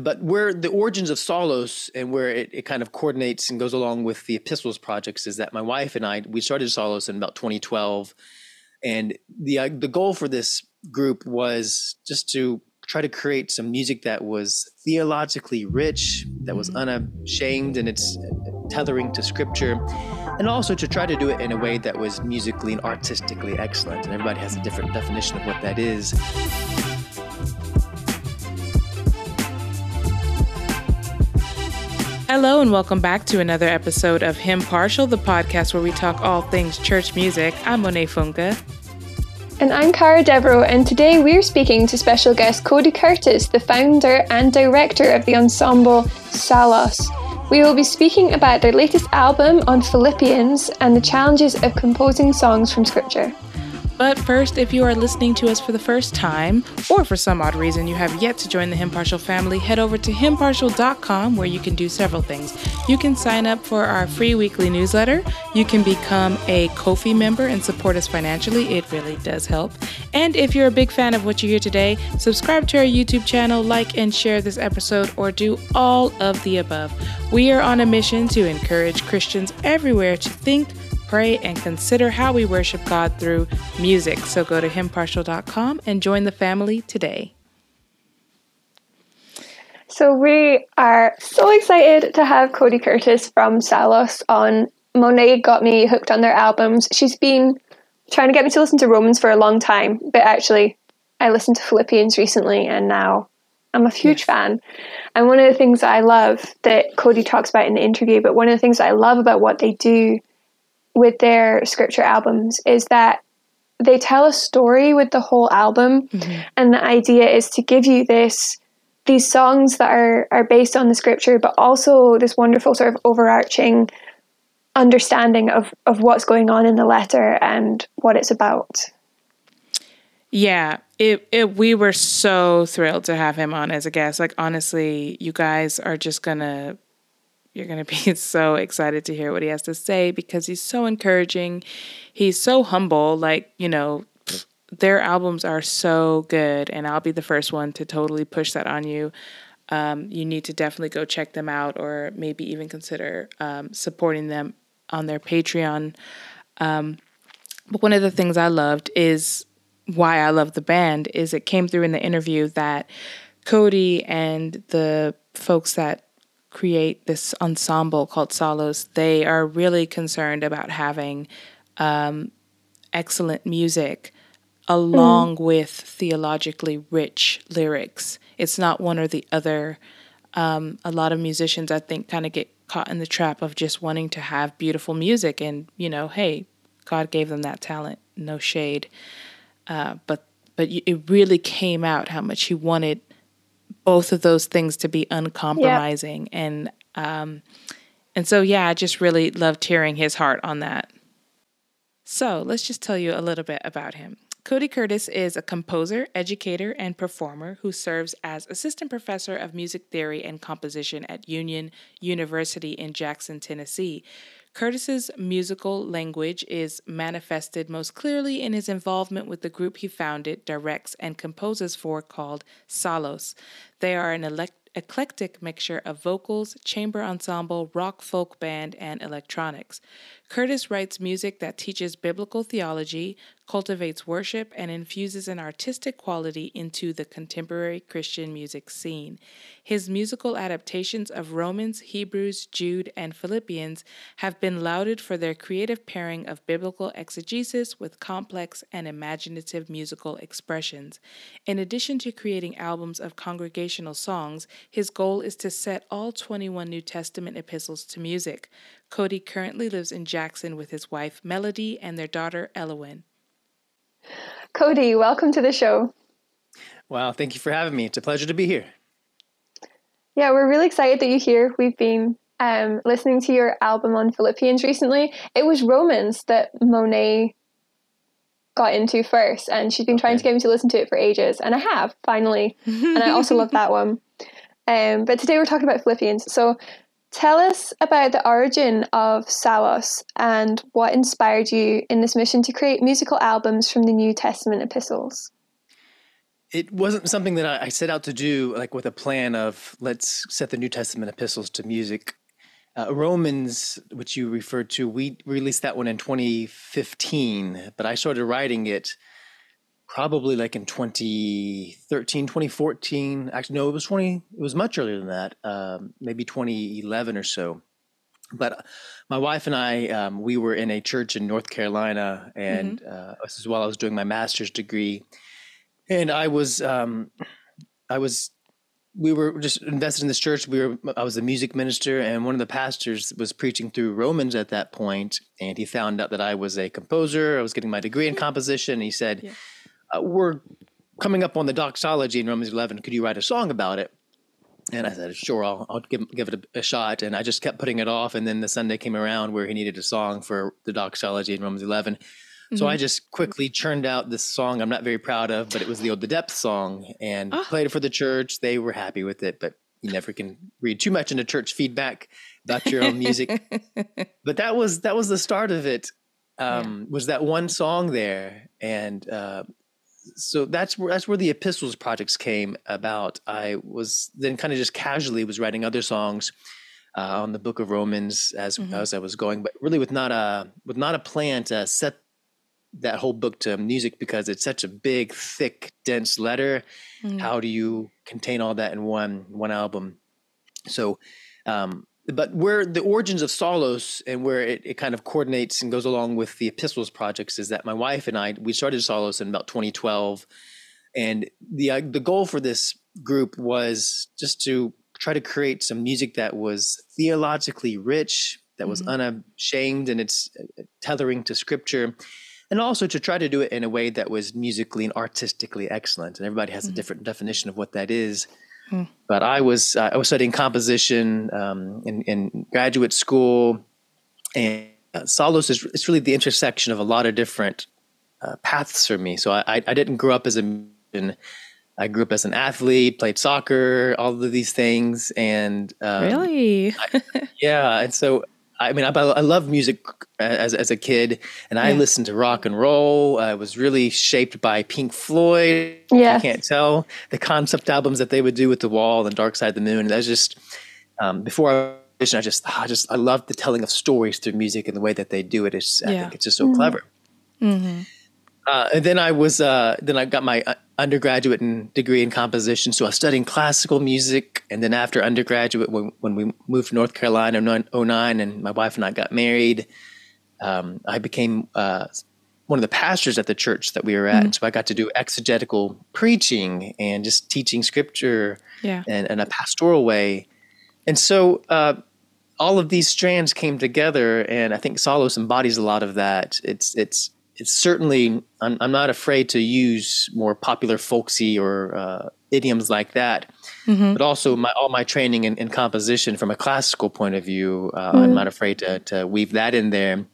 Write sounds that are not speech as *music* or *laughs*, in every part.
but where the origins of Psallos and where it, it kind of coordinates and goes along with the epistles projects is that my wife and I we started Psallos in about 2012, and the uh, the goal for this group was just to try to create some music that was theologically rich, that was unashamed in its tethering to scripture, and also to try to do it in a way that was musically and artistically excellent. And everybody has a different definition of what that is. Hello, and welcome back to another episode of Hymn Partial, the podcast where we talk all things church music. I'm Monet Funke. And I'm Cara Devereaux, and today we're speaking to special guest Cody Curtis, the founder and director of the ensemble Psallos. We will be speaking about their latest album on Philippians and the challenges of composing songs from Scripture. But first, if you are listening to us for the first time, or for some odd reason you have yet to join the Hymn Partial family, head over to hymnpartial.com where you can do several things. You can sign up for our free weekly newsletter. You can become a Ko-fi member and support us financially. It really does help. And if you're a big fan of what you hear today, subscribe to our YouTube channel, like and share this episode, or do all of the above. We are on a mission to encourage Christians everywhere to think pray, and consider how we worship God through music. So go to hymnpartial.com and join the family today. So we are so excited to have Cody Curtis from Psallos on. Monet got me hooked on their albums. She's been trying to get me to listen to Romans for a long time, but actually, I listened to Philippians recently, and now I'm a huge yes. fan. And one of the things I love that Cody talks about in the interview, but one of the things I love about what they do with their scripture albums is that they tell a story with the whole album. Mm-hmm. and the idea is to give you this these songs that are are based on the scripture but also this wonderful sort of overarching understanding of of what's going on in the letter and what it's about. Yeah it, it we were so thrilled to have him on as a guest. Like honestly you guys are just gonna you're going to be *laughs* so excited to hear what he has to say because he's so encouraging. He's so humble. Like, you know, their albums are so good, and I'll be the first one to totally push that on you. Um, you need to definitely go check them out, or maybe even consider um, supporting them on their Patreon. Um, but one of the things I loved is why I love the band is it came through in the interview that Cody and the folks that create this ensemble called Psallos, they are really concerned about having um, excellent music along mm. with theologically rich lyrics. It's not one or the other. Um, a lot of musicians, I think, kind of get caught in the trap of just wanting to have beautiful music, and you know, hey, God gave them that talent, no shade. Uh, but but it really came out how much He wanted both of those things to be uncompromising yep. and um and so yeah, I just really loved hearing his heart on that. So, let's just tell you a little bit about him. Cody Curtis is a composer, educator, and performer who serves as assistant professor of music theory and composition at Union University in Jackson, Tennessee. Curtis's musical language is manifested most clearly in his involvement with the group he founded, directs, and composes for called Psallos. They are an elect- eclectic mixture of vocals, chamber ensemble, rock folk band, and electronics. Curtis writes music that teaches biblical theology, cultivates worship, and infuses an artistic quality into the contemporary Christian music scene. His musical adaptations of Romans, Hebrews, Jude, and Philippians have been lauded for their creative pairing of biblical exegesis with complex and imaginative musical expressions. In addition to creating albums of congregational songs, his goal is to set all 21 New Testament epistles to music. Cody currently lives in Jackson with his wife Melody and their daughter Elowen. Cody, welcome to the show. Wow, thank you for having me. It's a pleasure to be here. Yeah, we're really excited that you're here. We've been um, listening to your album on Philippians recently. It was Romans that Monet got into first, and she's been trying to get me to listen to it for ages, and I have finally. and I also love *laughs* that one. Um, but today we're talking about Philippians. So Tell us about the origin of Psallos and what inspired you in this mission to create musical albums from the New Testament epistles. it wasn't something that I, I set out to do like with a plan of let's set the New Testament epistles to music. Uh, Romans, which you referred to, we released that one in 2015, but I started writing it probably like in 2013 2014 actually no it was 20 it was much earlier than that um, maybe 2011 or so. But my wife and i um, we were in a church in north carolina and mm-hmm. uh, this is while i was doing my master's degree. And i was um, i was we were just invested in this church. We were i was a music minister and one of the pastors was preaching through romans at that point and he found out that i was a composer. I was getting my degree in composition. And he said yeah uh, we're coming up on the doxology in Romans 11. Could you write a song about it? And I said, sure, I'll, I'll give, give it a, a, shot. And I just kept putting it off. And then the Sunday came around where he needed a song for the doxology in Romans 11. Mm-hmm. So I mm-hmm. just quickly churned out this song I'm not very proud of, but it was the Ode the Depth song and oh. played it for the church. They were happy with it, but you never can read too much into church feedback about your own music. *laughs* but that was that was the start of it. Um, yeah. Was that one song there, and uh, so that's where that's where the epistles projects came about. I was then kind of just casually was writing other songs uh, on the Book of Romans as mm-hmm. as I was going, but really with not a with not a plan to set that whole book to music because it's such a big, thick, dense letter. Mm-hmm. How do you contain all that in one one album? So um, but where the origins of Psallos and where it, it kind of coordinates and goes along with the epistles projects is that my wife and I we started Psallos in about 2012, and the uh, the goal for this group was just to try to create some music that was theologically rich, that was mm-hmm. unashamed in its uh, tethering to scripture, and also to try to do it in a way that was musically and artistically excellent. And everybody has mm-hmm. a different definition of what that is. But I was uh, I was studying composition um, in, in, graduate school, and uh, Psallos is it's really the intersection of a lot of different uh, paths for me. So I, I didn't grow up as a I grew up as an athlete, played soccer, all of these things, and um, really, I, yeah. And so I mean, I, I love music as as a kid, and I listened to rock and roll. I was really shaped by Pink Floyd. Yeah, I can't tell the concept albums that they would do with The Wall and Dark Side of the Moon. That's just um, before I was I just I just I love the telling of stories through music and the way that they do it. It's, yeah. I think it's just so mm-hmm. clever. Mm-hmm. Uh, and then I was uh, then I got my uh, undergraduate and degree in composition. So I was studying classical music, and then after undergraduate, when, when we moved to North Carolina in 09, and my wife and I got married, um, I became uh, one of the pastors at the church that we were at. Mm-hmm. So I got to do exegetical preaching and just teaching scripture yeah. in, in a pastoral way. And so uh, all of these strands came together, and I think Psallos embodies a lot of that. It's it's it's certainly I'm, I'm, not afraid to use more popular folksy or uh, idioms like that mm-hmm. but also my all my training in, in, composition from a classical point of view uh, mm-hmm. i'm not afraid to, to weave that in there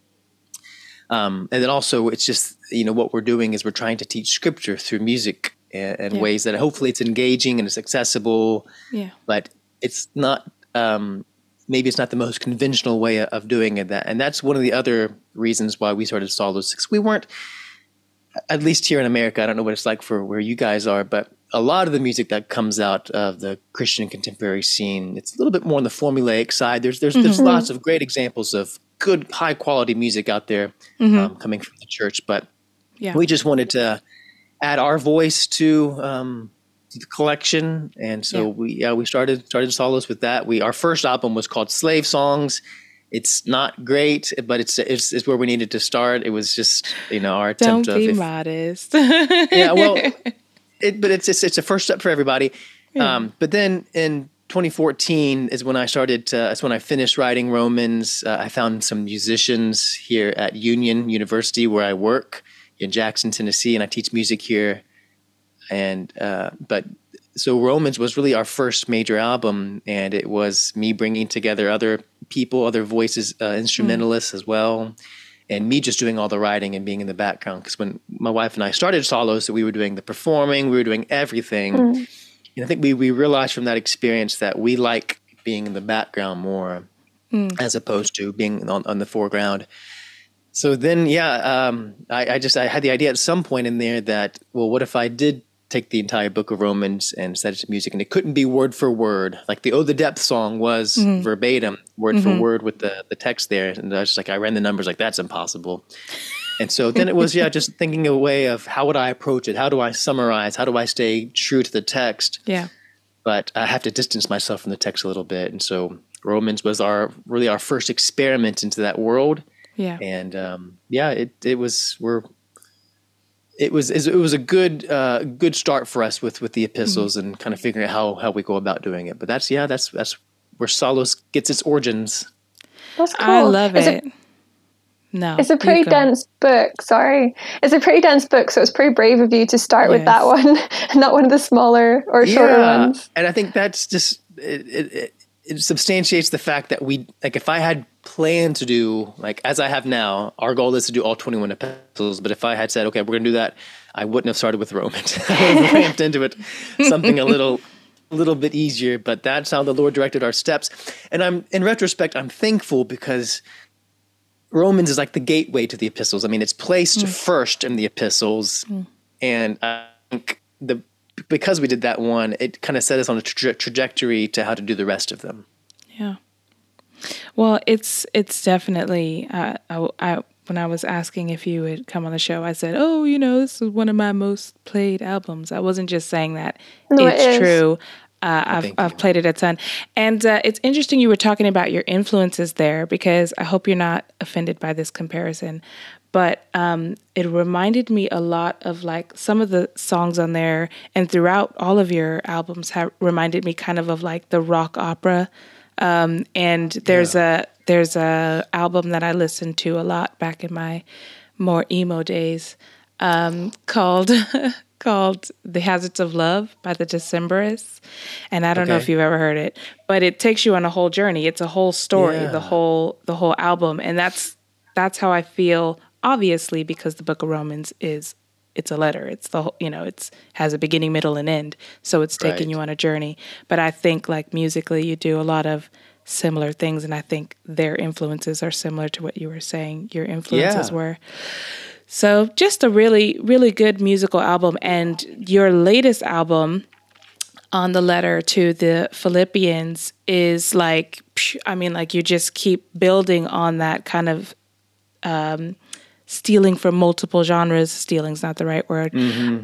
um, and then also it's just you know what we're doing is we're trying to teach scripture through music in, in yeah. ways that hopefully it's engaging and it's accessible yeah but it's not um, maybe it's not the most conventional way of doing it. That and that's one of the other reasons why we started Psallos Six. We weren't, at least here in America. I don't know what it's like for where you guys are, but a lot of the music that comes out of the Christian contemporary scene, it's a little bit more on the formulaic side. There's there's mm-hmm. there's lots of great examples of good high quality music out there mm-hmm. um, coming from the church, but yeah. we just wanted to add our voice to um, collection, and so yeah. we yeah we started started Psallos with that. We our first album was called Slave Songs. It's not great, but it's it's, it's where we needed to start. It was just you know our attempt Don't be if, modest. *laughs* yeah, well, *laughs* it, but it's, it's it's a first step for everybody. Yeah. Um, but then in 2014 is when I started. To, that's when I finished writing Romans. Uh, I found some musicians here at Union University where I work in Jackson, Tennessee, and I teach music here and uh, but so Romans was really our first major album, and it was me bringing together other people, other voices, uh, instrumentalists mm. as well, and me just doing all the writing and being in the background. Because when my wife and I started Psallos, so we were doing the performing, we were doing everything. Mm. And I think we we realized from that experience that we like being in the background more, mm. as opposed to being on, on the foreground. So then, yeah, um, I, I just I had the idea at some point in there that well, what if I did take the entire book of Romans and set it to music, and it couldn't be word for word. Like the Oh the Depth song was Mm-hmm. verbatim, word for word with the the text there, and I was just like, I ran the numbers, like that's impossible. And so then it was, yeah, just *laughs* thinking a way of how would I approach it? How do I summarize? How do I stay true to the text? Yeah. But I have to distance myself from the text a little bit, and so Romans was our really our first experiment into that world Yeah. and um, yeah, it it was we're it was it was a good uh, good start for us with with the epistles and kind of figuring out how how we go about doing it. But that's yeah, that's that's where Psallos gets its origins. That's cool. I love It's it. a, no. it's a pretty dense book. Sorry, it's a pretty dense book, so it's pretty brave of you to start with that one, *laughs* not one of the smaller or shorter ones. and I think that's just it, it, it, it substantiates the fact that we like if I had planned to do like as I have now, our goal is to do all twenty one epistles. But if I had said, okay, we're going to do that, I wouldn't have started with Romans. *laughs* I would have ramped into it something a little. A little bit easier, but that's how the Lord directed our steps. And I'm, in retrospect, I'm thankful because Romans is like the gateway to the epistles. I mean, it's placed mm. first in the epistles, mm. and I think the because we did that one, it kind of set us on a tra- trajectory to how to do the rest of them. Yeah. Well, it's it's definitely. Uh, I, I when I was asking if you would come on the show, I said, "Oh, you know, this is one of my most played albums." I wasn't just saying that. No, it's is. true. Uh, I've I've played it a ton, and uh, it's interesting you were talking about your influences there because I hope you're not offended by this comparison, but um, it reminded me a lot of like some of the songs on there, and throughout all of your albums have reminded me kind of of like the rock opera um, and there's a there's a album that I listened to a lot back in my more emo days um, called *laughs* called "The Hazards of Love" by the Decemberists, and I don't know if you've ever heard it, but it takes you on a whole journey. It's a whole story, Yeah. the whole the whole album, and that's that's how I feel. Obviously, because the Book of Romans is it's a letter. It's the whole, you know, it's has a beginning, middle, and end. So it's taking Right. you on a journey. But I think like musically, you do a lot of similar things, and I think their influences are similar to what you were saying. Your influences Yeah. were. So just a really, really good musical album, and your latest album on the letter to the Philippians is like, I mean, like you just keep building on that kind of um, stealing from multiple genres. Stealing's not the right word.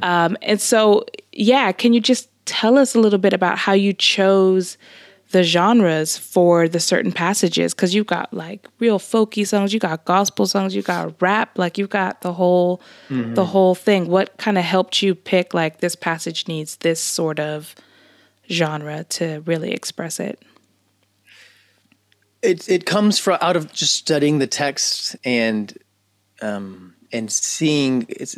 Um, and so, yeah, can you just tell us a little bit about how you chose the genres for the certain passages? Because you've got like real folky songs, you got gospel songs, you got rap, like you've got the whole the whole thing. What kind of helped you pick like this passage needs this sort of genre to really express it? It it comes from out of just studying the text and um, and seeing it's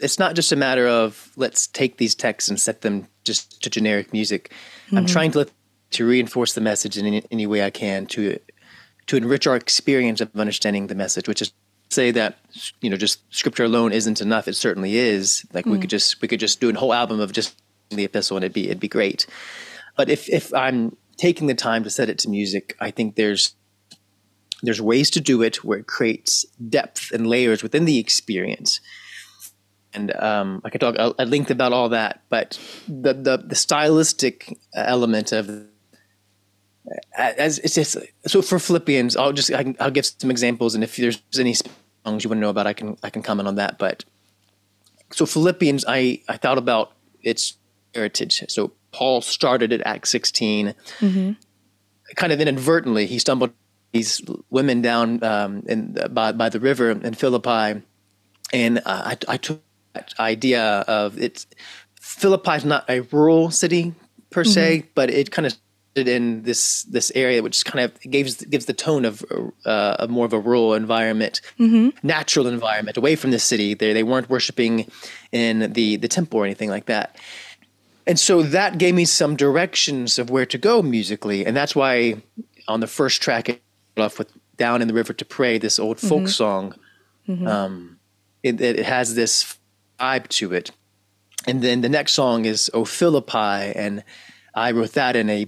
it's not just a matter of let's take these texts and set them just to generic music. I'm trying to let, to reinforce the message in any, any way I can to to enrich our experience of understanding the message, which is say that you know just scripture alone isn't enough. It certainly is. Like we could just we could just do a whole album of just the epistle and it'd be it'd be great. But if if I'm taking the time to set it to music, I think there's there's ways to do it where it creates depth and layers within the experience. And um, I could talk at length about all that, but the the, the stylistic element of as it's just so for Philippians, I'll just I can, I'll give some examples, and if there's any songs you want to know about, I can I can comment on that. But so Philippians, I I thought about its heritage. So Paul started at Acts 16, kind of inadvertently. He stumbled these women down um, in by by the river in Philippi, and uh, I I took that idea of it's Philippi is not a rural city per se, but it kind of in this this area, which kind of gives gives the tone of uh, of more of a rural environment, natural environment, away from the city. They they weren't worshiping in the the temple or anything like that, and so that gave me some directions of where to go musically, and that's why on the first track it off with "Down in the River to Pray," this old folk song. Um, it, it has this vibe to it, and then the next song is "O Philippi," and I wrote that in a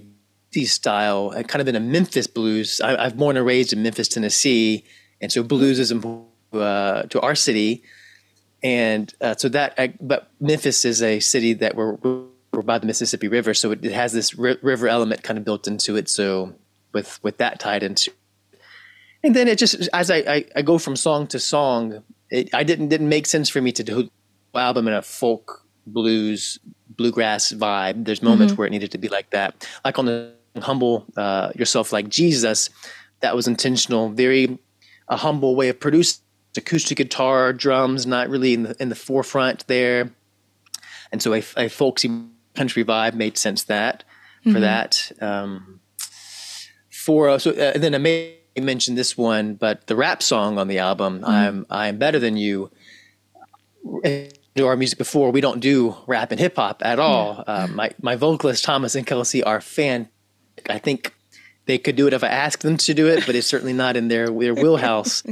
D style, uh, kind of in a Memphis blues. I, I've born and raised in Memphis, Tennessee, and so blues is important uh, to our city. and uh, so that. I, but Memphis is a city that we're, we're by the Mississippi River, so it, it has this ri- river element kind of built into it. So with with that tied into, and then it just as I I, I go from song to song, it I didn't didn't make sense for me to do an album in a folk blues bluegrass vibe. There's moments where it needed to be like that, like on the humble uh, yourself like Jesus. That was intentional, very a humble way of producing acoustic guitar, drums, not really in the in the forefront there, and so a, a folksy country vibe made sense that for that. Um, for uh, so uh, and then I may mentioned this one, but the rap song on the album, "I'm I'm Better Than You." Do our music before we don't do rap and hip hop at all. Uh, my my vocalist Thomas and Kelsey are fan. I think they could do it if I asked them to do it, but it's certainly not in their their wheelhouse.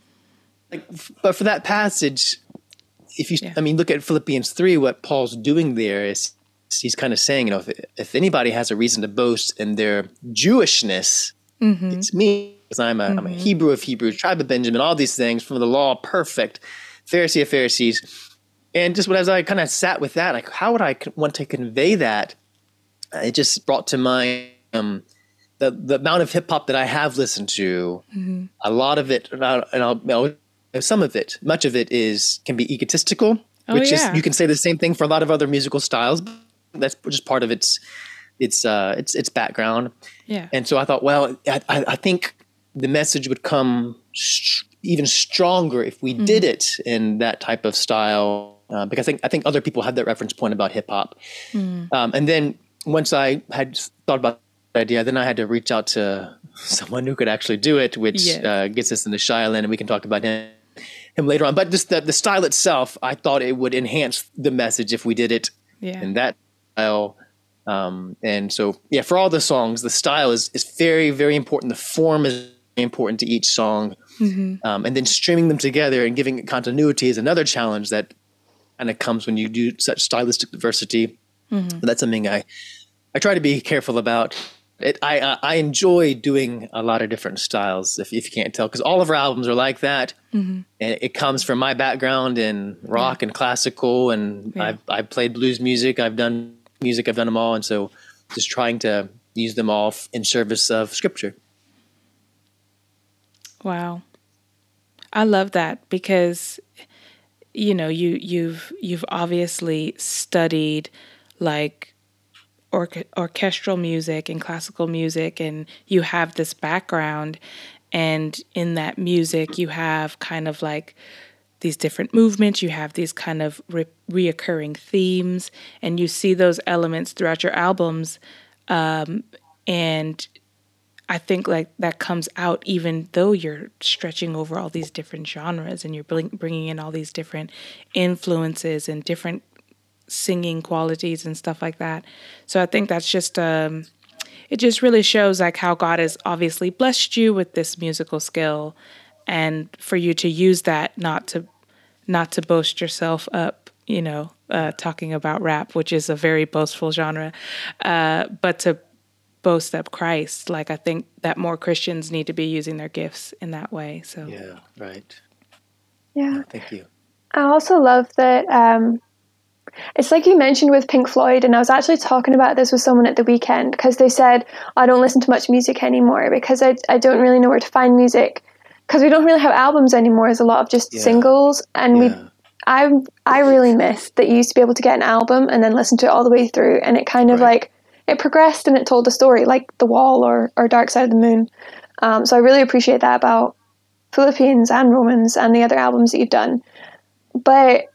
*laughs* like, f- but for that passage, if you, Yeah. I mean, look at Philippians three. What Paul's doing there is he's kind of saying, you know, if, if anybody has a reason to boast in their Jewishness, it's me. Because I'm a, I'm a Hebrew of Hebrews, tribe of Benjamin, all these things from the law, perfect, Pharisee of Pharisees. And just as I kind of sat with that, like, how would I want to convey that? It just brought to mind um, the the amount of hip hop that I have listened to. A lot of it, and I'll, and I'll, I'll- some of it, much of it is can be egotistical, Oh, which yeah. is you can say the same thing for a lot of other musical styles. But that's just part of its its uh, its its background. Yeah. And so I thought, well, I, I I think the message would come st- even stronger if we did it in that type of style, uh, because I think I think other people had that reference point about hip hop. Um, and then once I had thought about the idea, then I had to reach out to someone who could actually do it, which Yes. uh, gets us into Shiloh, and we can talk about him him later on. But just the, the style itself, I thought it would enhance the message if we did it Yeah. in that style. Um, and so, yeah, for all the songs, the style is, is very, very important. The form is important to each song. Mm-hmm. Um, and then streaming them together and giving it continuity is another challenge that kind of comes when you do such stylistic diversity. But that's something I, I try to be careful about. It, I, I I enjoy doing a lot of different styles, if, if you can't tell, because all of our albums are like that. Mm-hmm. And it comes from my background in rock and classical, and Yeah. I've, I've played blues music, I've done music, I've done them all. And so just trying to use them all f- in service of scripture. Wow. I love that because you know, you you've you've obviously studied like orche- orchestral music and classical music and you have this background and in that music you have kind of like these different movements you have these kind of re- reoccurring themes and you see those elements throughout your albums um, and I think like that comes out even though you're stretching over all these different genres and you're bringing in all these different influences and different singing qualities and stuff like that. So I think that's just um it just really shows like how God has obviously blessed you with this musical skill and for you to use that not to not to boast yourself up, you know, uh, talking about rap, which is a very boastful genre, uh, but to boast up Christ. Like I think that more Christians need to be using their gifts in that way. So Yeah, right. Yeah. Thank you. I also love that um, it's like you mentioned with Pink Floyd, and I was actually talking about this with someone at the weekend because they said, I don't listen to much music anymore because I, I don't really know where to find music because we don't really have albums anymore. It's a lot of just Yeah. singles, and we I I really miss that you used to be able to get an album and then listen to it all the way through, and it kind of Right. like it progressed and it told a story, like The Wall or or Dark Side of the Moon. Um, so I really appreciate that about Philippians and Romans and the other albums that you've done. But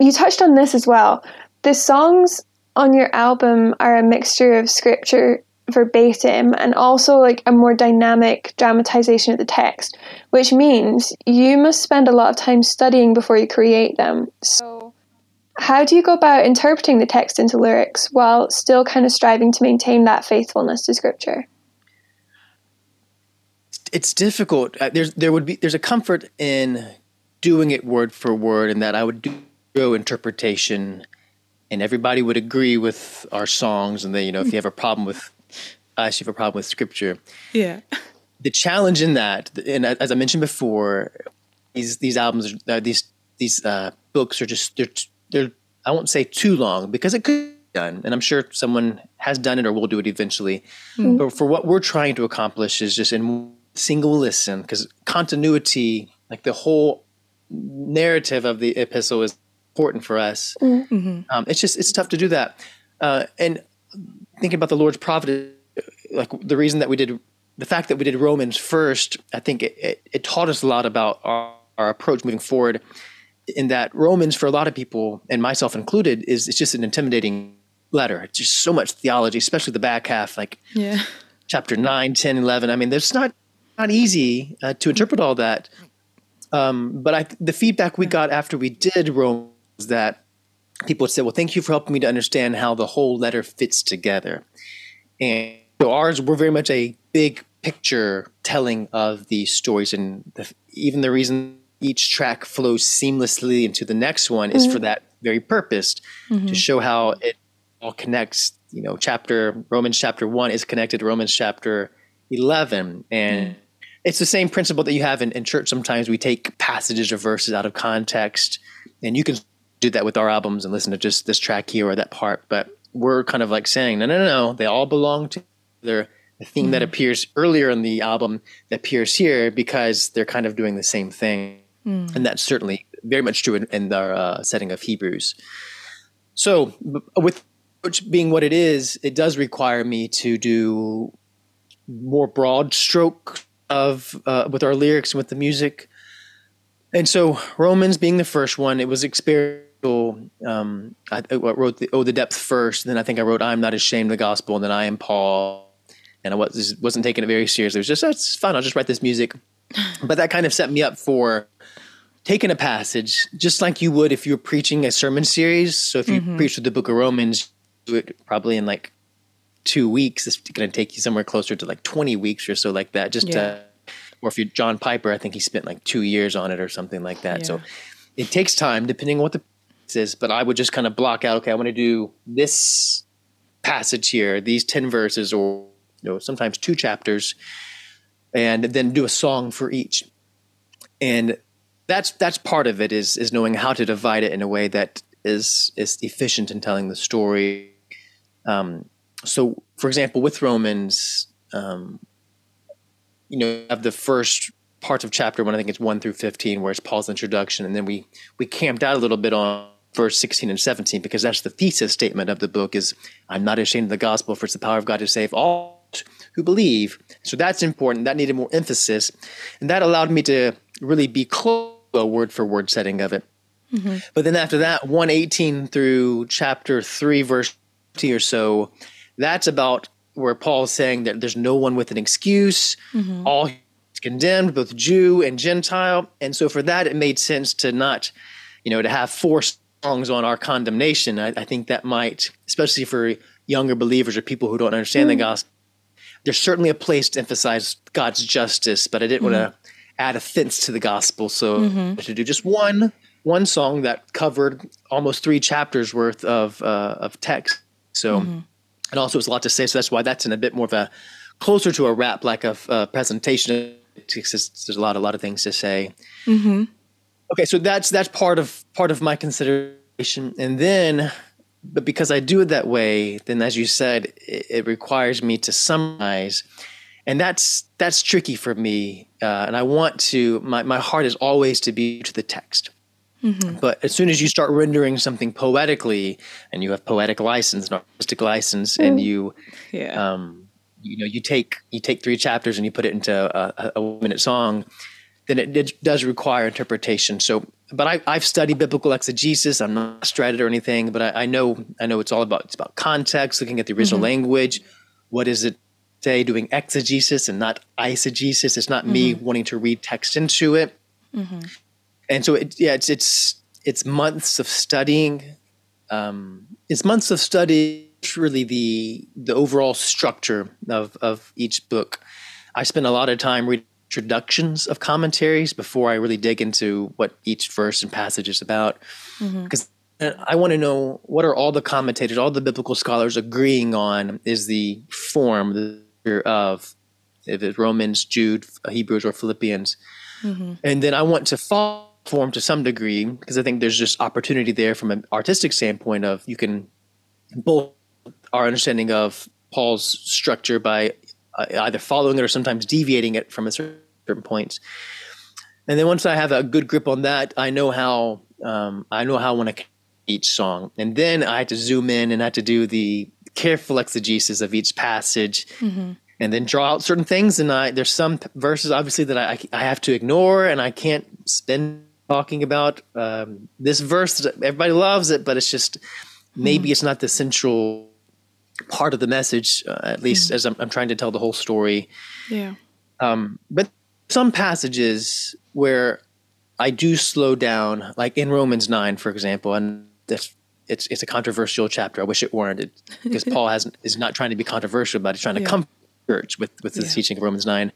you touched on this as well. The songs on your album are a mixture of scripture verbatim and also like a more dynamic dramatization of the text, which means you must spend a lot of time studying before you create them. So, how do you go about interpreting the text into lyrics while still kind of striving to maintain that faithfulness to scripture? it's difficult. Uh, there's there would be there's a comfort in doing it word for word, and that I would do thorough interpretation, and everybody would agree with our songs. And then you know, if you have a problem with us, you have a problem with scripture. yeah, The challenge in that, and as I mentioned before, these these albums, uh, these these uh, books are just they're they're I won't say too long because it could be done, and I'm sure someone has done it or will do it eventually. Mm-hmm. But for what we're trying to accomplish is just in single listen because continuity, like the whole narrative of the epistle, is important for us. Mm-hmm. Um, it's just it's tough to do that, uh, and thinking about the Lord's providence, like the reason that we did the fact that we did Romans first, I think it, it, it taught us a lot about our, our approach moving forward in that Romans, for a lot of people, and myself included, is it's just an intimidating letter. It's just so much theology, especially the back half, like yeah. chapter 9, 10, 11. I mean, it's not not easy uh, to interpret all that. Um, but I, the feedback we got after we did Romans that people would say, well, thank you for helping me to understand how the whole letter fits together. And so ours, we're very much a big picture telling of these stories. And the, even the reason each track flows seamlessly into the next one mm-hmm. is for mm-hmm. that very purpose mm-hmm. to show how it all connects. You know, chapter Romans chapter one is connected to Romans chapter 11. And mm-hmm. it's the same principle that you have in, in church. Sometimes we take passages or verses out of context, and you can do that with our albums and listen to just this track here or that part. But we're kind of like saying, no, no, no, no. They all belong together the theme mm-hmm. that appears earlier in the album that appears here because they're kind of doing the same thing. Mm. And that's certainly very much true in, in the uh, setting of Hebrews. So, with being what it is, it does require me to do more broad stroke of uh, with our lyrics and with the music. And so, Romans being the first one, it was experimental. Um, I, I wrote the, "Oh, the depth" first, then I think I wrote "I'm not ashamed of the gospel," and then "I am Paul." and I was, wasn't taking it very seriously. It was just, that's fun. I'll just write this music. *laughs* But that kind of set me up for taking a passage, just like you would if you were preaching a sermon series. So if you mm-hmm. preach with the book of Romans, do it probably in like two weeks. It's going to take you somewhere closer to like 20 weeks or so like that. Just yeah. to, or if you're John Piper, I think he spent like two years on it or something like that. Yeah. So it takes time depending on what the is, but I would just kind of block out, okay, I want to do this passage here, these 10 verses or you know, sometimes two chapters, and then do a song for each. And that's that's part of it is is knowing how to divide it in a way that is is efficient in telling the story. Um, so, for example, with Romans, um, you know, have the first parts of chapter one. I think it's one through fifteen, where it's Paul's introduction, and then we we camped out a little bit on verse 16 and 17 because that's the thesis statement of the book is i'm not ashamed of the gospel for it's the power of god to save all who believe. So that's important. That needed more emphasis. And that allowed me to really be close a word for word setting of it. Mm-hmm. But then after that, 118 through chapter 3, verse 20 or so, that's about where Paul's saying that there's no one with an excuse. Mm-hmm. All condemned, both Jew and Gentile. And so for that, it made sense to not, you know, to have four songs on our condemnation. I, I think that might, especially for younger believers or people who don't understand mm-hmm. the gospel, there's certainly a place to emphasize God's justice, but I didn't want to add offense to the gospel. So mm-hmm. to do just one one song that covered almost three chapters worth of uh, of text. So mm-hmm. and also it's a lot to say. So that's why that's in a bit more of a closer to a rap like a uh, presentation. There's a lot a lot of things to say. Mm-hmm. Okay, so that's that's part of part of my consideration, and then but because I do it that way, then as you said, it, it requires me to summarize, and that's that's tricky for me. Uh, and I want to my my heart is always to be to the text. Mm-hmm. But as soon as you start rendering something poetically, and you have poetic license, and artistic license, mm. and you, yeah. um, you know, you take you take three chapters and you put it into a, a minute song, then it, it, does require interpretation. So but I, have studied biblical exegesis. I'm not strated or anything, but I, I, know I know it's all about it's about context, looking at the original mm-hmm. language. What is it say? Doing exegesis and not eisegesis. It's not mm-hmm. me wanting to read text into it. Mm-hmm. And so, it, yeah, it's it's it's months of studying. Um, it's months of study. Really, the the overall structure of of each book. I spend a lot of time reading introductions of commentaries before I really dig into what each verse and passage is about. Because mm-hmm. I want to know what are all the commentators, all the biblical scholars agreeing on is the form of if it's Romans, Jude, Hebrews, or Philippians. Mm-hmm. And then I want to follow form to some degree because I think there's just opportunity there from an artistic standpoint of you can both our understanding of Paul's structure by uh, either following it or sometimes deviating it from a certain point. And then once I have a good grip on that, I know how um, I know how I want to each song, and then I had to zoom in and I had to do the careful exegesis of each passage. Mm-hmm and then draw out certain things. And I there's some verses obviously that I I have to ignore, and I can't spend talking about um, this verse. Everybody loves it, but it's just maybe mm. it's not the central part of the message. Uh, at least mm. as I'm, I'm, trying to tell the whole story. Yeah. Um, but some passages where I do slow down, like in Romans nine, for example, and this it's it's a controversial chapter. I wish it weren't, because *laughs* Paul has is not trying to be controversial, but he's trying to yeah. come church with with the yeah. teaching of Romans 9.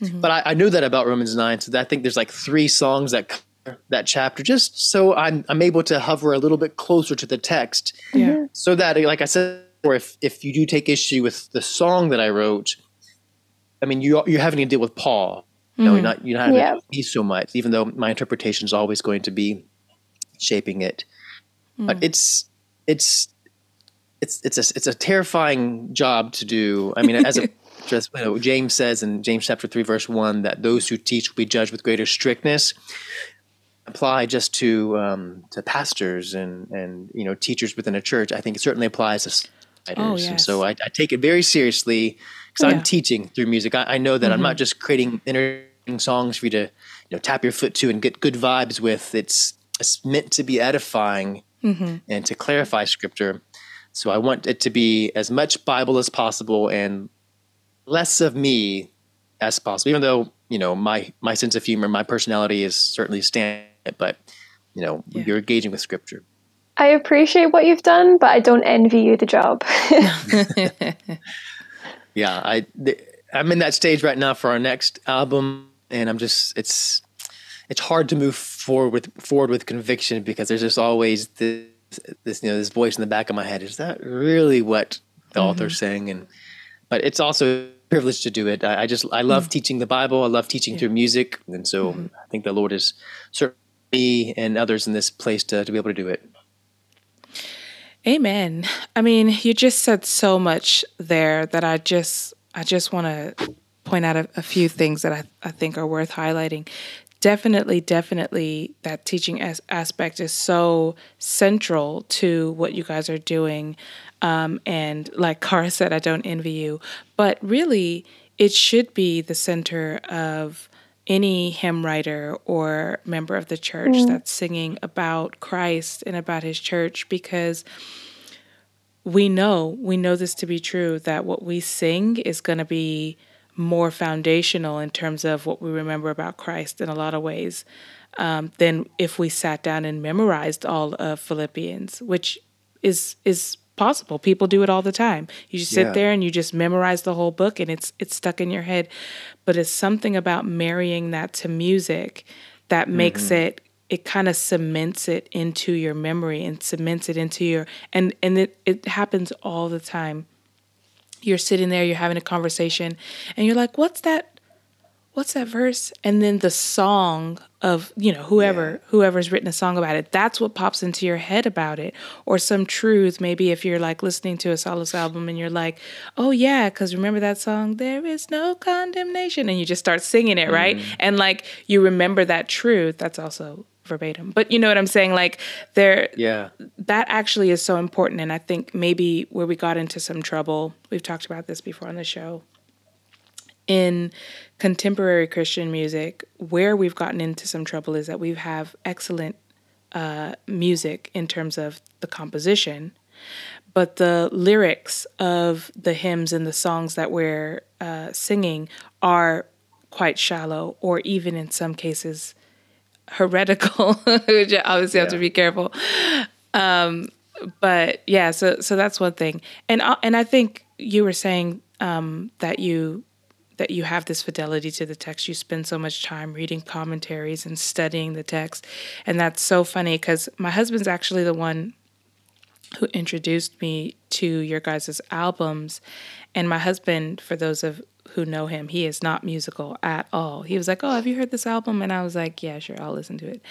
Mm-hmm. But I, I, knew that about Romans 9, so I think there's like three songs that that chapter, just so I'm I'm able to hover a little bit closer to the text, yeah. So that, like I said, or if if you do take issue with the song that I wrote, I mean you you're having to deal with Paul. You know, mm-hmm. you're not you're not having yeah. to be so much, even though my interpretation is always going to be shaping it. Mm. But it's it's it's it's a it's a terrifying job to do. I mean, as a *laughs* just you know, James says in James chapter three verse one that those who teach will be judged with greater strictness. Apply just to um, to pastors and and you know teachers within a church. I think it certainly applies to Oh, yes. And so I, I, take it very seriously because yeah. I'm teaching through music. I, I know that mm-hmm. I'm not just creating entertaining songs for you to you know tap your foot to and get good vibes with. It's it's meant to be edifying mm-hmm. and to clarify scripture. So I want it to be as much Bible as possible and less of me as possible. Even though you know my my sense of humor, my personality is certainly stand, but you know yeah. you're engaging with scripture. I appreciate what you've done, but I don't envy you the job. *laughs* yeah, I I'm in that stage right now for our next album, and I'm just it's it's hard to move forward with forward with conviction because there's just always this this you know this voice in the back of my head. Is that really what the mm-hmm. author's saying? And but it's also a privilege to do it. I, I just I love mm teaching the Bible. I love teaching yeah. through music, and so mm-hmm. I think the Lord is certainly me and others in this place to to be able to do it. Amen. I mean, you just said so much there that I just I just want to point out a, a, few things that I, I think are worth highlighting. Definitely, definitely, that teaching as- aspect is so central to what you guys are doing. Um, and like Cara said, I don't envy you. But really, it should be the center of any hymn writer or member of the church mm. that's singing about Christ and about his church because we know, we know this to be true, that what we sing is going to be more foundational in terms of what we remember about Christ in a lot of ways um, than if we sat down and memorized all of Philippians, which is is possible. People do it all the time. You just sit yeah. there and you just memorize the whole book and it's it's stuck in your head. But it's something about marrying that to music that makes mm-hmm. it it kind of cements it into your memory and cements it into your and and it, it happens all the time. You're sitting there, you're having a conversation, and you're like, what's that what's that verse? And then the song of, you know, whoever yeah. whoever's written a song about it, that's what pops into your head about it. Or some truth, maybe if you're like listening to a Psallos album and you're like, "Oh yeah, cuz remember that song, there is no condemnation." And you just start singing it, mm. right? And like you remember that truth, that's also verbatim. But you know what I'm saying? Like there Yeah. That actually is so important and I think maybe where we got into some trouble, we've talked about this before on the show in contemporary Christian music, where we've gotten into some trouble is that we have excellent uh, music in terms of the composition, but the lyrics of the hymns and the songs that we're uh, singing are quite shallow, or even in some cases heretical, *laughs* which obviously yeah. have to be careful. Um, but yeah, so so that's one thing, and uh, and I think you were saying um, that you that you have this fidelity to the text. You spend so much time reading commentaries and studying the text. And that's so funny because my husband's actually the one who introduced me to your guys' albums. And my husband, for those of who know him, he is not musical at all. He was like, "Oh, have you heard this album?" And I was like, "Yeah, sure, I'll listen to it."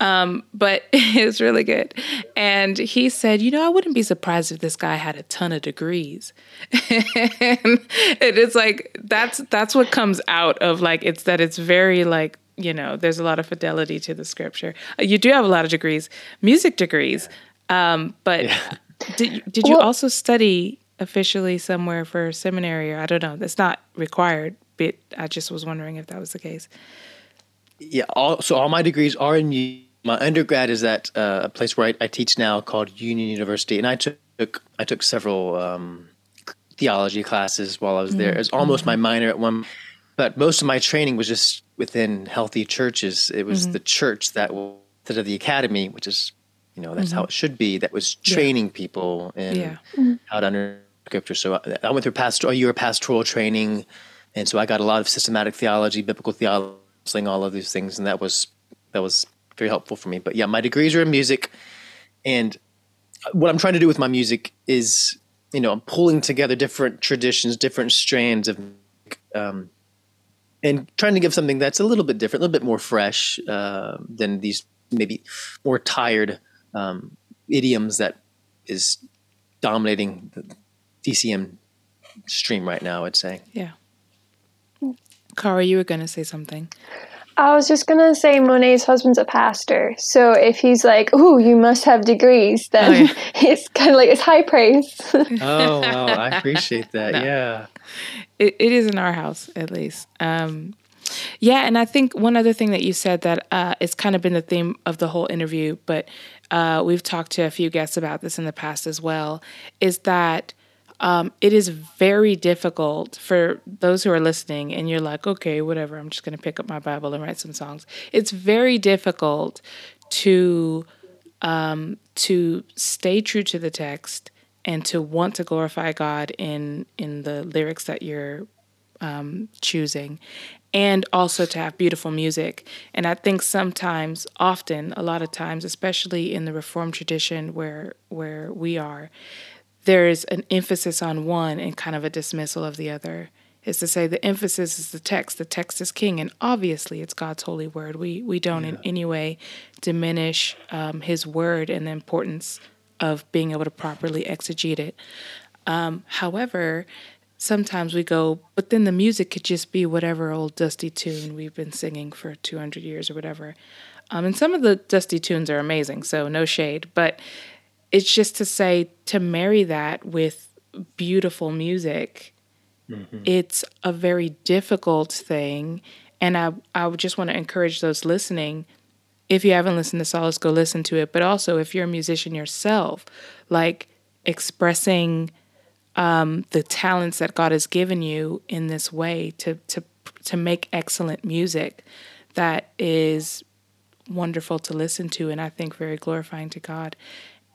Um, but *laughs* it's really good. And he said, "You know, I wouldn't be surprised if this guy had a ton of degrees." *laughs* and it's like that's that's what comes out of like it's that it's very like you know there's a lot of fidelity to the scripture. You do have a lot of degrees, music degrees, um, but yeah. did did you well, also study officially somewhere for seminary or I don't know. That's not required, but I just was wondering if that was the case. Yeah, all, so all my degrees are in my undergrad is at uh, a place where I, I, teach now called Union University, and I took I took several um, theology classes while I was there. Mm-hmm. It was almost mm-hmm. my minor at one, but most of my training was just within healthy churches. It was mm-hmm. the church that instead of the academy, which is you know that's how mm-hmm. it should be. That was training yeah. people in yeah. How to understand scripture. So I, I went through pastoral a year of pastoral training, and so I got a lot of systematic theology, biblical theology, all of these things, and that was that was very helpful for me. But yeah, my degrees are in music, and what I'm trying to do with my music is, you know, I'm pulling together different traditions, different strands of, um, and trying to give something that's a little bit different, a little bit more fresh uh, than these maybe more tired um, idioms that is dominating the CCM stream right now. I'd say. Yeah. Cara, you were going to say something. I was just gonna say Monet's husband's a pastor, so if he's like, "Oh, you must have degrees," then oh, yeah. it's kind of like it's high praise. *laughs* oh, well, I appreciate that. No. Yeah, it, it is in our house at least. Um, yeah, and I think one other thing that you said that uh, it's kind of been the theme of the whole interview, but uh, we've talked to a few guests about this in the past as well, is that um, it is very difficult for those who are listening and you're like, okay, whatever, I'm just going to pick up my Bible and write some songs. It's very difficult to um, to stay true to the text and to want to glorify God in in the lyrics that you're um, choosing, and also to have beautiful music. And I think sometimes, often, a lot of times, especially in the Reformed tradition where where we are, there's an emphasis on one and kind of a dismissal of the other. Is to say the emphasis is the text. The text is king, and obviously it's God's holy word. We we don't yeah. in any way diminish um, His word and the importance of being able to properly exegete it. Um, however, sometimes we go, but then the music could just be whatever old dusty tune we've been singing for 200 years or whatever. Um, and some of the dusty tunes are amazing, so no shade. But it's just to say to marry that with beautiful music mm-hmm. it's a very difficult thing. And i i would just want to encourage those listening if you haven't listened to Psallos go listen to it. But also if you're a musician yourself like expressing um, the talents that god has given you in this way to to to make excellent music that is wonderful to listen to and i think very glorifying to god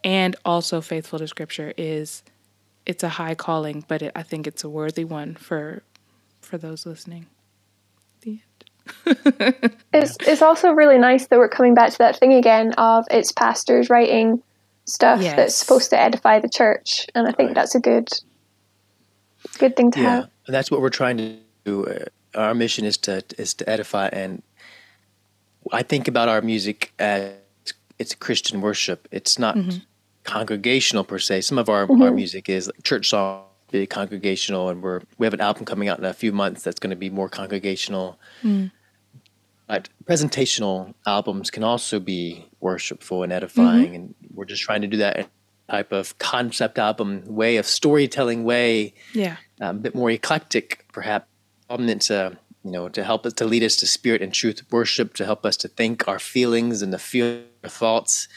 and also faithful to scripture is it's a high calling but it, i think it's a worthy one for for those listening the end *laughs* it's, it's also really nice that we're coming back to that thing again of it's pastors writing stuff yes. that's supposed to edify the church and i think right. that's a good good thing to yeah. have and that's what we're trying to do uh, our mission is to is to edify and i think about our music as it's christian worship it's not mm-hmm congregational per se. Some of our, mm-hmm. our music is church song, be congregational, and we're we have an album coming out in a few months that's going to be more congregational. Mm. But presentational albums can also be worshipful and edifying, mm-hmm. and we're just trying to do that type of concept album way of storytelling way. Yeah, um, a bit more eclectic, perhaps. Album to you know to help us to lead us to spirit and truth worship, to help us to think our feelings and to feel our thoughts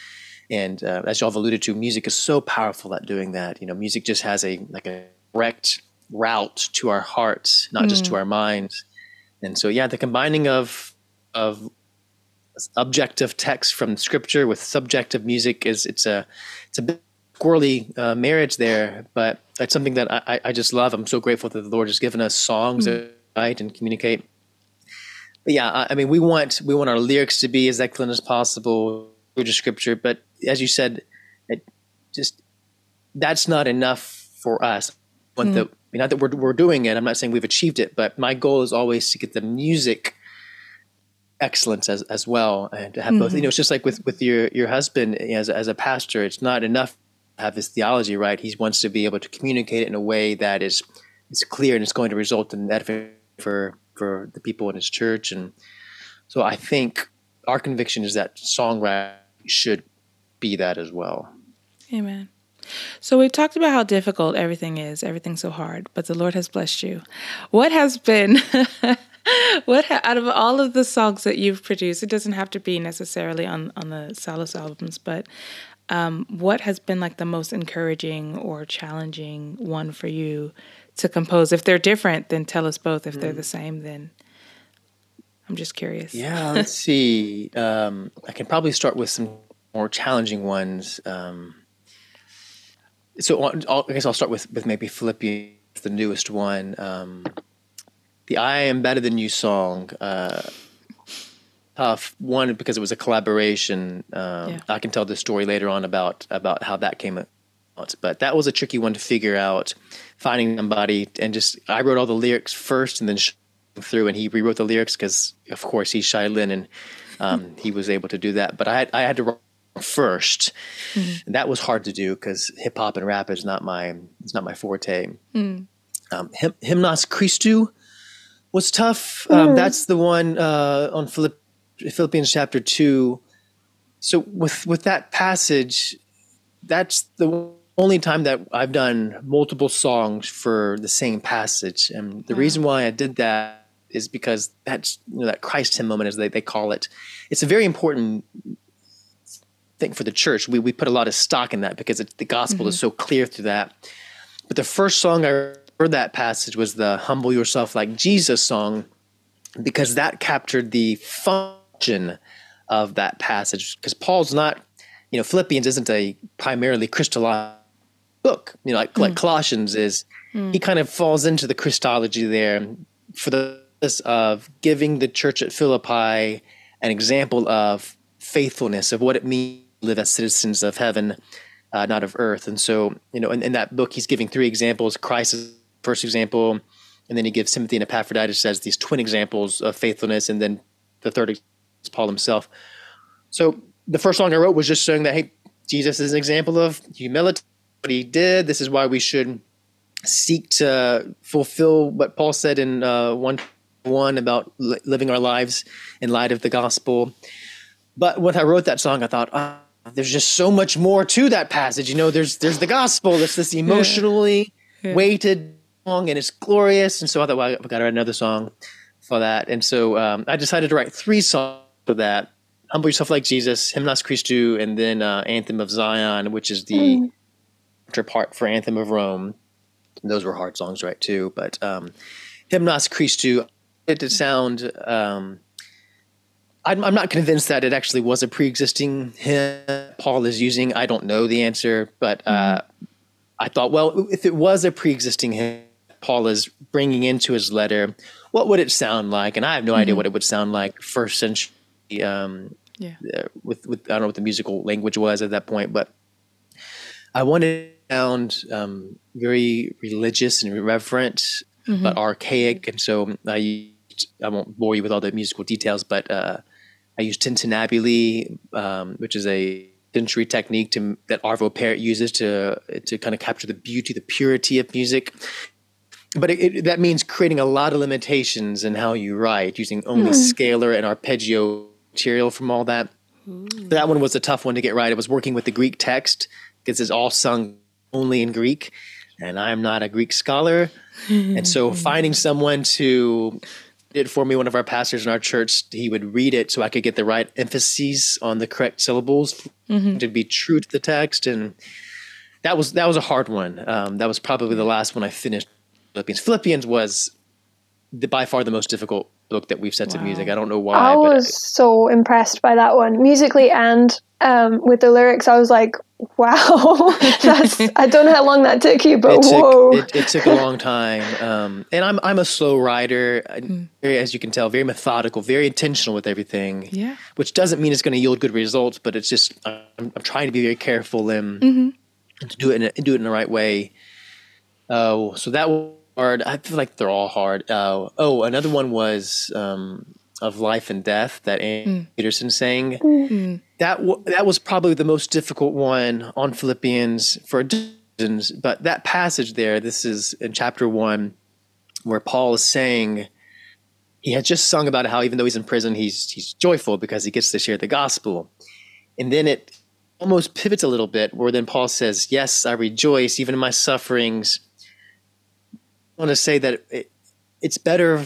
and uh, as y'all have alluded to, music is so powerful at doing that. You know, music just has a like a direct route to our hearts, not mm. just to mm. our minds. And so, yeah, the combining of of objective text from scripture with subjective music is it's a it's a bit squirrely uh, marriage there, but it's something that I, I just love. I'm so grateful that the Lord has given us songs mm. that write and communicate. But yeah, I, I mean, we want we want our lyrics to be as excellent as possible through scripture, but as you said, it just that's not enough for us. Want mm. the not that we're we're doing it. I'm not saying we've achieved it, but my goal is always to get the music excellence as as well, and to have mm-hmm. both. You know, it's just like with with your your husband as as a pastor. It's not enough to have his theology right. He wants to be able to communicate it in a way that is is clear and it's going to result in edification for for the people in his church. And so I think our conviction is that songwriting should be that as well. Amen. So we've talked about how difficult everything is, everything's so hard, but the Lord has blessed you. What has been *laughs* what out of all of the songs that you've produced, it doesn't have to be necessarily on on the Psallos albums, but um, what has been like the most encouraging or challenging one for you to compose? If they're different, then tell us both. If mm. they're the same, then I'm just curious. Yeah, let's *laughs* see. Um, I can probably start with some more challenging ones. Um, so I'll, I guess I'll start with with maybe Philippians, the newest one. Um, the "I Am Better Than You" song. Uh, tough one because it was a collaboration. Um, yeah. I can tell the story later on about about how that came out, but that was a tricky one to figure out. Finding somebody and just I wrote all the lyrics first and then through, and he rewrote the lyrics because of course he's Shai Linne and um, *laughs* he was able to do that. But I had, I had to write 1st mm-hmm. that was hard to do because hip hop and rap is not my it's not my forte. Mm. Um, Hym- Hymnos Christou was tough. Um, mm. that's the one uh, on Philipp- Philippians chapter two. So with with that passage, that's the only time that I've done multiple songs for the same passage, and the wow. reason why I did that is because that's you know, that Christ hymn moment, as they, they call it. It's a very important thing for the church. We we put a lot of stock in that because it, the gospel mm-hmm. is so clear through that. But the first song I heard that passage was the "Humble Yourself Like Jesus" song, because that captured the function of that passage. Because Paul's not, you know, Philippians isn't a primarily Christological book. You know, like, mm. like Colossians is. Mm. He kind of falls into the Christology there for the of giving the church at Philippi an example of faithfulness of what it means to live as citizens of heaven, uh, not of earth. And so, you know, in, in, that book, he's giving three examples. Christ is first example, and then he gives Timothy and Epaphroditus as these twin examples of faithfulness, and then the third is Paul himself. So the first song I wrote was just showing that, hey, Jesus is an example of humility, what he did. This is why we should seek to fulfill what Paul said in uh, 1 1 about li- living our lives in light of the gospel. But when I wrote that song, I thought, oh, there's just so much more to that passage. You know, there's there's the gospel. It's this emotionally yeah. Yeah. weighted song, and it's glorious. And so I thought, well, I've got to write another song for that. And so um, I decided to write three songs for that: "Humble Yourself Like Jesus," "Hymnos Christou," and then uh, "Anthem of Zion," which is the mm. part for "Anthem of Rome." And those were hard songs, right? Too, but um, "Hymnos Christou" it to sound. Um, I'm, I'm not convinced that it actually was a pre-existing hymn Paul is using. I don't know the answer, but uh, mm-hmm. I thought, well, if it was a pre-existing hymn Paul is bringing into his letter, what would it sound like? And I have no mm-hmm. idea what it would sound like first century. Um, yeah. Uh, with with I don't know what the musical language was at that point, but I wanted to sound um, very religious and reverent, mm-hmm. but archaic, and so I I won't bore you with all the musical details, but uh, I use tintinnabuli, um, which is a century technique to, that Arvo Pärt uses to to kind of capture the beauty, the purity of music. But it, it, that means creating a lot of limitations in how you write, using only mm. scalar and arpeggio material from all that. Mm. That one was a tough one to get right. I was working with the Greek text because it's all sung only in Greek, and I'm not a Greek scholar. *laughs* and so finding someone to it for me. One of our pastors in our church, he would read it so I could get the right emphases on the correct syllables mm-hmm. to be true to the text, and that was that was a hard one. Um, that was probably the last one I finished. Philippians. Philippians was the, by far the most difficult book that we've set wow. to music. I don't know why. I was so impressed by that one, musically and um, with the lyrics. I was like, wow, *laughs* that's I don't know how long that took you, but it whoa, took, it, it, took a long time. Um, and I'm I'm a slow writer, mm. as you can tell, very methodical, very intentional with everything. Yeah, which doesn't mean it's going to yield good results, but it's just I'm, I'm trying to be very careful and. Mm-hmm. to do it in a, do it in the right way. Oh, so that was hard. I feel like they're all hard. Uh, oh, another one was um, of life and death that Andy Peterson sang. That w- that was probably the most difficult one on Philippians for reasons. But that passage there, this is in chapter one, where Paul is saying he had just sung about how even though he's in prison, he's he's joyful because he gets to share the gospel. And then it almost pivots a little bit where then Paul says, Yes, I rejoice even in my sufferings. I want to say that it, it's better,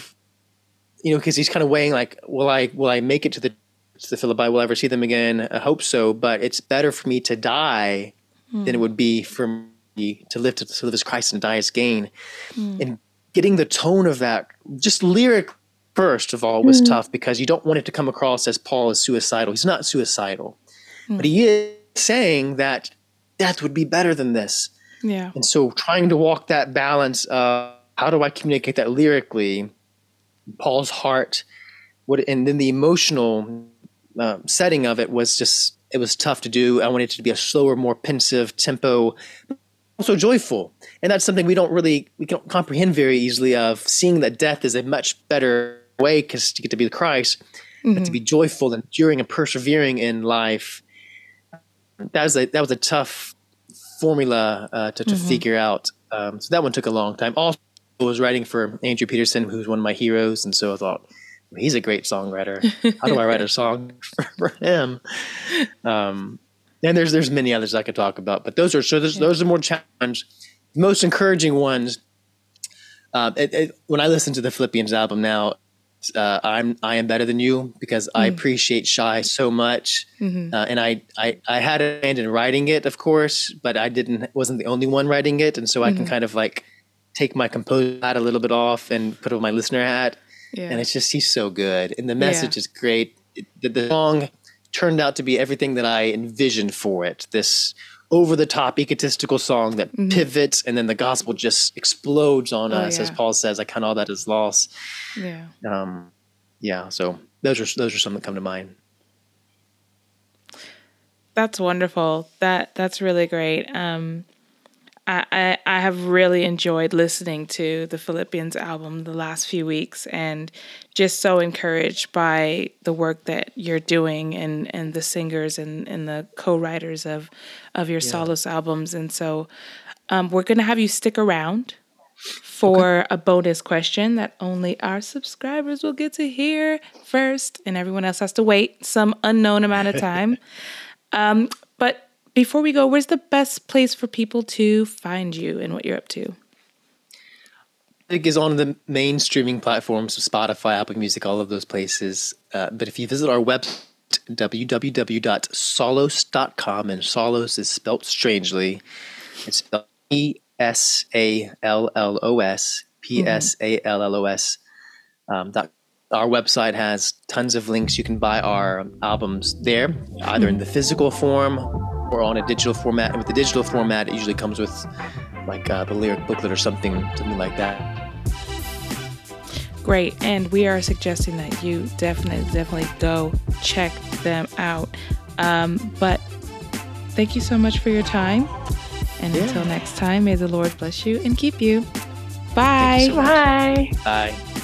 you know, because he's kind of weighing like, will I will I make it to the to the Philippi? Will I ever see them again? I hope so, but it's better for me to die than it hmm. would be for me to live to, to live as Christ and die as gain. Hmm. And getting the tone of that, just lyric first of all, was hmm. tough because you don't want it to come across as Paul is suicidal. He's not suicidal, but he is saying that death would be better than this. Yeah. And so trying to walk that balance of how do I communicate that lyrically, Paul's heart, what, and then the emotional uh, setting of it was just, it was tough to do. I wanted it to be a slower, more pensive tempo, also joyful. And that's something we don't really, we don't comprehend very easily of seeing that death is a much better way because to get to be the Christ, but to be joyful and enduring and persevering in life. That was a, that was a tough formula uh, to, to figure out. Um, so that one took a long time. Also, was writing for Andrew Peterson, who's one of my heroes, and so I thought he's a great songwriter. How do I write a song *laughs* for, him? Um, and there's there's many others I could talk about, but those are so those, those are more challenge. Most encouraging ones. Uh, it, it, when I listen to the Philippians album now, uh, I'm I am better than you because I appreciate Shai so much, uh, and I, I I had a hand in writing it, of course, but I didn't wasn't the only one writing it, and so I can kind of like take my composer hat a little bit off and put on my listener hat, Yeah. and it's just he's so good, and the message is great. It, the, the song turned out to be everything that I envisioned for it. This over the top egotistical song that pivots, and then the gospel just explodes on Oh, us, as. Paul says. I count all that as loss. yeah. Um, yeah, so those are those are some that come to mind. That's wonderful. That that's really great. Um, I, I I have really enjoyed listening to the Philippians album the last few weeks, and just so encouraged by the work that you're doing, and and the singers and and the co-writers of of your Psallos albums. And so, um, we're gonna have you stick around for a bonus question that only our subscribers will get to hear first, and everyone else has to wait some unknown amount of time. *laughs* um, but before we go, where's the best place for people to find you and what you're up to? Music is on the main streaming platforms of Spotify, Apple Music, all of those places. Uh, but if you visit our website, www.psallos.com, and Psallos is spelt strangely, it's spelled E S A L L O S, P S A L L O S. Um, dot- our website has tons of links. You can buy our albums there, either in the physical form or on a digital format. And with the digital format, it usually comes with like uh, the lyric booklet or something, something like that. Great. And we are suggesting that you definitely, definitely go check them out. Um, but thank you so much for your time. And until next time, may the Lord bless you and keep you. Bye. so. Bye. Bye.